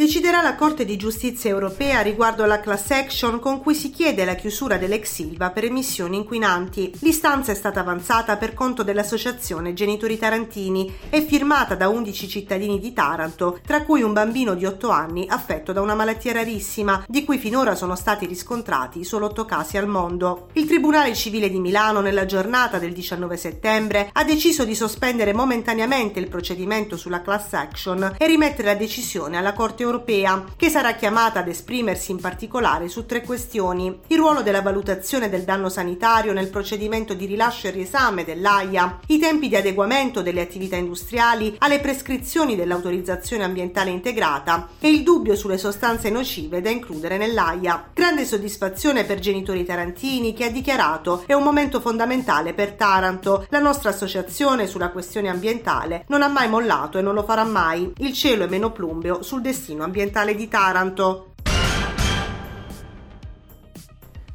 Deciderà la Corte di giustizia europea riguardo alla class action con cui si chiede la chiusura dell'ex Silva per emissioni inquinanti. L'istanza è stata avanzata per conto dell'associazione Genitori Tarantini e firmata da 11 cittadini di Taranto, tra cui un bambino di 8 anni affetto da una malattia rarissima, di cui finora sono stati riscontrati solo 8 casi al mondo. Il Tribunale Civile di Milano, nella giornata del 19 settembre, ha deciso di sospendere momentaneamente il procedimento sulla class action e rimettere la decisione alla Corte europea europea, che sarà chiamata ad esprimersi in particolare su tre questioni. Il ruolo della valutazione del danno sanitario nel procedimento di rilascio e riesame dell'AIA, i tempi di adeguamento delle attività industriali alle prescrizioni dell'autorizzazione ambientale integrata e il dubbio sulle sostanze nocive da includere nell'AIA. Grande soddisfazione per genitori tarantini che ha dichiarato è un momento fondamentale per Taranto. La nostra associazione sulla questione ambientale non ha mai mollato e non lo farà mai. Il cielo è meno plumbeo sul destino destino ambientale di Taranto.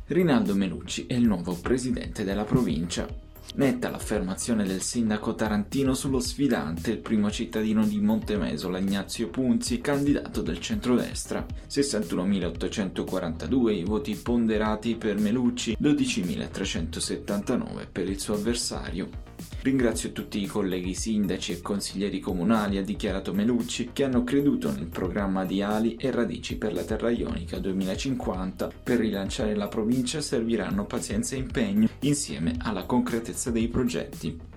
Rinaldo Melucci è il nuovo presidente della provincia. Netta l'affermazione del sindaco tarantino sullo sfidante, il primo cittadino di Montemesola, Ignazio Punzi, candidato del centrodestra. 61.842 i voti ponderati per Melucci, 12.379 per il suo avversario. Ringrazio tutti i colleghi sindaci e consiglieri comunali, ha dichiarato Melucci, che hanno creduto nel programma di Ali e Radici per la Terra Ionica 2050. Per rilanciare la provincia serviranno pazienza e impegno insieme alla concretezza dei progetti.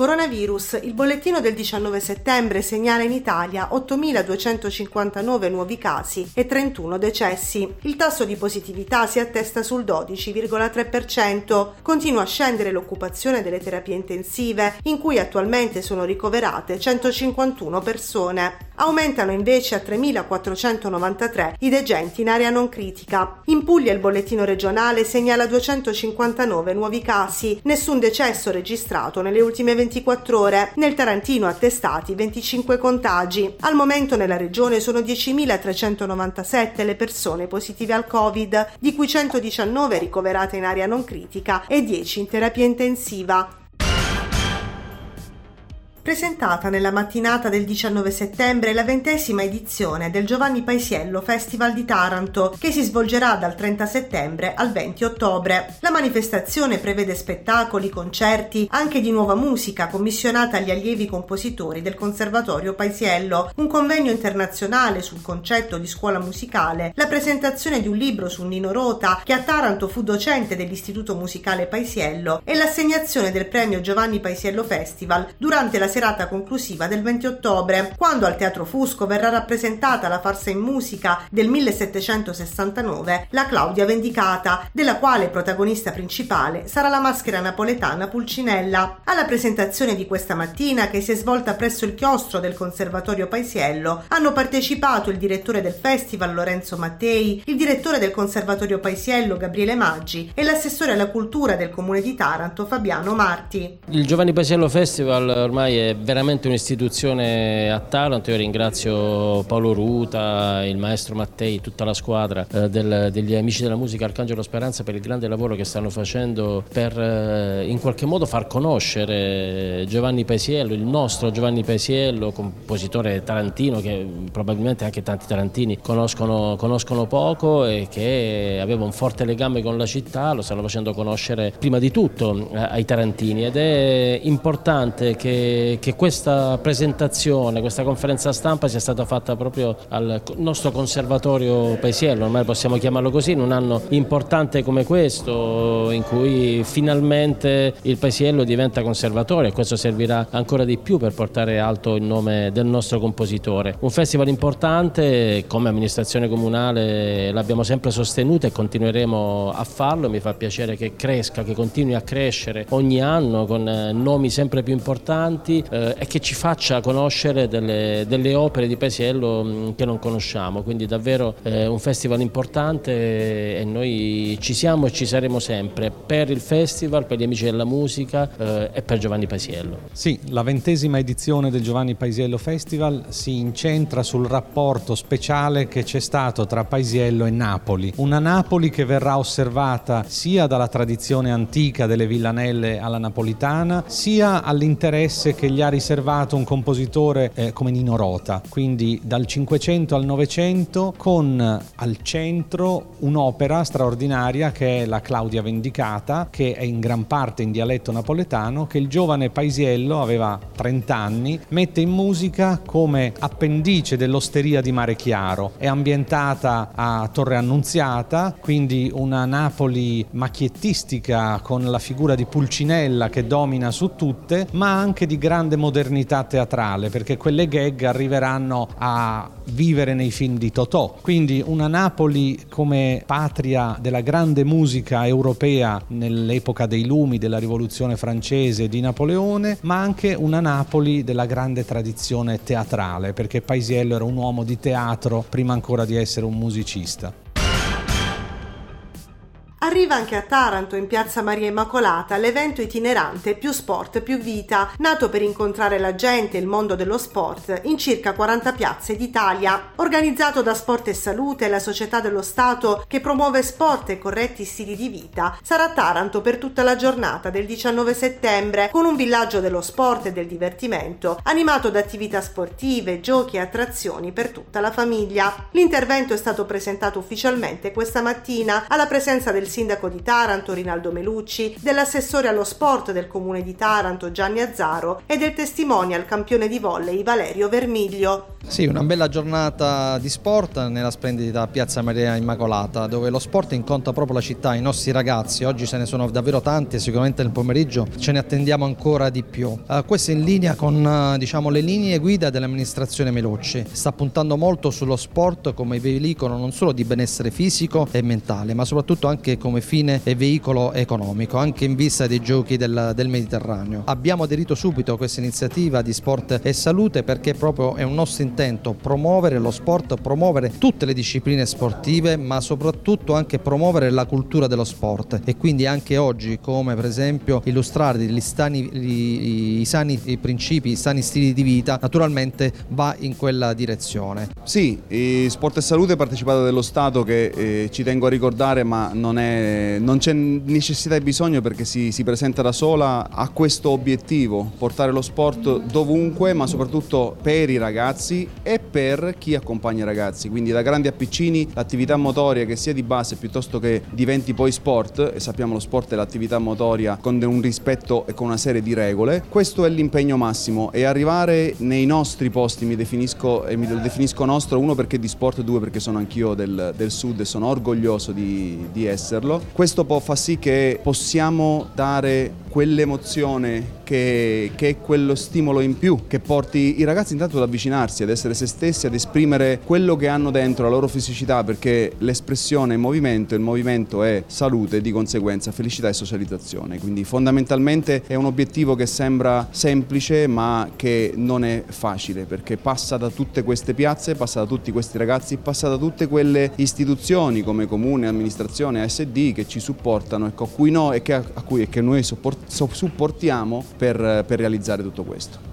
Coronavirus. Il bollettino del 19 settembre segnala in Italia 8.259 nuovi casi e 31 decessi. Il tasso di positività si attesta sul 12,3%. Continua a scendere l'occupazione delle terapie intensive, in cui attualmente sono ricoverate 151 persone. Aumentano invece a 3.493 i degenti in area non critica. In Puglia il bollettino regionale segnala 259 nuovi casi, nessun decesso registrato nelle ultime 20 24 ore. Nel Tarantino attestati 25 contagi. Al momento nella regione sono 10.397 le persone positive al Covid, di cui 119 ricoverate in area non critica e 10 in terapia intensiva presentata nella mattinata del 19 settembre la ventesima edizione del Giovanni Paisiello Festival di Taranto, che si svolgerà dal 30 settembre al 20 ottobre. La manifestazione prevede spettacoli, concerti, anche di nuova musica commissionata agli allievi compositori del Conservatorio Paisiello, un convegno internazionale sul concetto di scuola musicale, la presentazione di un libro su Nino Rota, che a Taranto fu docente dell'Istituto Musicale Paisiello, e l'assegnazione del premio Giovanni Paisiello Festival durante la serata conclusiva del 20 ottobre, quando al Teatro Fusco verrà rappresentata la farsa in musica del 1769, La Claudia Vendicata, della quale protagonista principale sarà la maschera napoletana Pulcinella. Alla presentazione di questa mattina, che si è svolta presso il chiostro del Conservatorio Paisiello, hanno partecipato il direttore del festival Lorenzo Mattei, il direttore del Conservatorio Paisiello Gabriele Maggi e l'assessore alla cultura del comune di Taranto Fabiano Marti. Il Giovanni Paisiello Festival ormai è veramente un'istituzione a Taranto. Io ringrazio Paolo Ruta, il maestro Mattei, tutta la squadra eh, del, degli Amici della Musica Arcangelo Speranza per il grande lavoro che stanno facendo per eh, in qualche modo far conoscere Giovanni Paesiello, il nostro Giovanni Paesiello, compositore tarantino che probabilmente anche tanti tarantini conoscono, conoscono poco e che aveva un forte legame con la città, lo stanno facendo conoscere prima di tutto eh, ai tarantini ed è importante che che, questa presentazione, questa conferenza stampa sia stata fatta proprio al nostro conservatorio paesiello, ormai possiamo chiamarlo così, in un anno importante come questo in cui finalmente il paesiello diventa conservatorio e questo servirà ancora di più per portare alto il nome del nostro compositore. Un festival importante, come amministrazione comunale l'abbiamo sempre sostenuto e continueremo a farlo, mi fa piacere che cresca, che continui a crescere ogni anno con nomi sempre più importanti eh, e che ci faccia conoscere delle, delle opere di Paesiello mm, che non conosciamo, quindi davvero eh, un festival importante e noi ci siamo e ci saremo sempre per il festival, per gli amici della musica eh, e per Giovanni Paesiello. Sì, la ventesima edizione del Giovanni Paesiello Festival si incentra sul rapporto speciale che c'è stato tra Paesiello e Napoli, una Napoli che verrà osservata sia dalla tradizione antica delle villanelle alla napolitana, sia all'interesse che gli ha riservato un compositore eh, come Nino Rota, quindi dal 500 al 900 con al centro un'opera straordinaria che è la Claudia Vendicata, che è in gran parte in dialetto napoletano, che il giovane Paisiello, aveva 30 anni, mette in musica come appendice dell'osteria di Mare Chiaro. È ambientata a Torre Annunziata, quindi una Napoli macchiettistica con la figura di Pulcinella che domina su tutte, ma anche di grande modernità teatrale, perché quelle gag arriveranno a vivere nei film di Totò. Quindi una Napoli come patria della grande musica europea nell'epoca dei lumi della rivoluzione francese di Napoleone, ma anche una Napoli della grande tradizione teatrale, perché Paisiello era un uomo di teatro prima ancora di essere un musicista. Arriva anche a Taranto, in piazza Maria Immacolata, l'evento itinerante Più Sport, Più Vita, nato per incontrare la gente e il mondo dello sport in circa 40 piazze d'Italia. Organizzato da Sport e Salute, la società dello Stato che promuove sport e corretti stili di vita, sarà a Taranto per tutta la giornata del 19 settembre, con un villaggio dello sport e del divertimento, animato da attività sportive, giochi e attrazioni per tutta la famiglia. L'intervento è stato presentato ufficialmente questa mattina alla presenza del sindaco di Taranto Rinaldo Melucci, dell'assessore allo sport del comune di Taranto Gianni Azzaro e del testimonial campione di volley Valerio Vermiglio. Sì, una bella giornata di sport nella splendida Piazza Maria Immacolata, dove lo sport incontra proprio la città, i nostri ragazzi. Oggi ce ne sono davvero tanti e sicuramente nel pomeriggio ce ne attendiamo ancora di più. Uh, questo è in linea con uh, diciamo, le linee guida dell'amministrazione Melucci. Sta puntando molto sullo sport come veicolo non solo di benessere fisico e mentale, ma soprattutto anche come fine e veicolo economico, anche in vista dei giochi del, del Mediterraneo. Abbiamo aderito subito a questa iniziativa di sport e salute perché proprio è un nostro intento promuovere lo sport, promuovere tutte le discipline sportive, ma soprattutto anche promuovere la cultura dello sport e quindi anche oggi come per esempio illustrare gli stani, gli, i sani principi, i sani stili di vita, naturalmente va in quella direzione. Sì, Sport e Salute è partecipato dello Stato che eh, ci tengo a ricordare ma non è non c'è necessità e bisogno perché si, si, presenta da sola a questo obiettivo, portare lo sport dovunque, ma soprattutto per i ragazzi e per chi accompagna i ragazzi. Quindi da grandi a piccini l'attività motoria che sia di base piuttosto che diventi poi sport, e sappiamo lo sport è l'attività motoria con un rispetto e con una serie di regole, questo è l'impegno massimo e arrivare nei nostri posti, mi definisco, e mi definisco nostro, uno perché di sport, due perché sono anch'io del, del sud e sono orgoglioso di, di esserlo. Questo può far sì che possiamo dare quell'emozione che, che, è quello stimolo in più che porti i ragazzi intanto ad avvicinarsi, ad essere se stessi, ad esprimere quello che hanno dentro, la loro fisicità, perché l'espressione è movimento, il movimento è salute e di conseguenza felicità e socializzazione. Quindi fondamentalmente è un obiettivo che sembra semplice ma che non è facile perché passa da tutte queste piazze, passa da tutti questi ragazzi, passa da tutte quelle istituzioni come comune, amministrazione, ASD che ci supportano ecco, a cui noi, e che, a cui, e che noi supportiamo per, per realizzare tutto questo.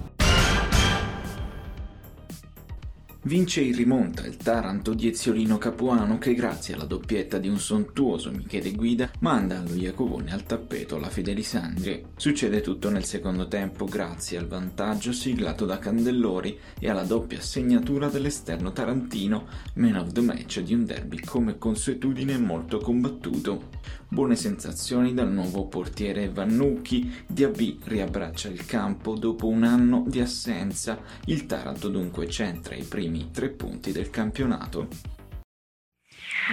Vince in rimonta il Taranto di Eziolino Capuano che grazie alla doppietta di un sontuoso Michele Guida manda allo Iacovone al tappeto la Fedelisandria. Succede tutto nel secondo tempo grazie al vantaggio siglato da Candellori e alla doppia segnatura dell'esterno tarantino, man of the match di un derby come consuetudine molto combattuto. Buone sensazioni dal nuovo portiere Vannucchi, Diaby riabbraccia il campo dopo un anno di assenza, il Taranto dunque centra i primi tre punti del campionato.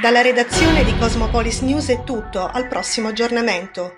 Dalla redazione di Cosmopolis News è tutto, al prossimo aggiornamento.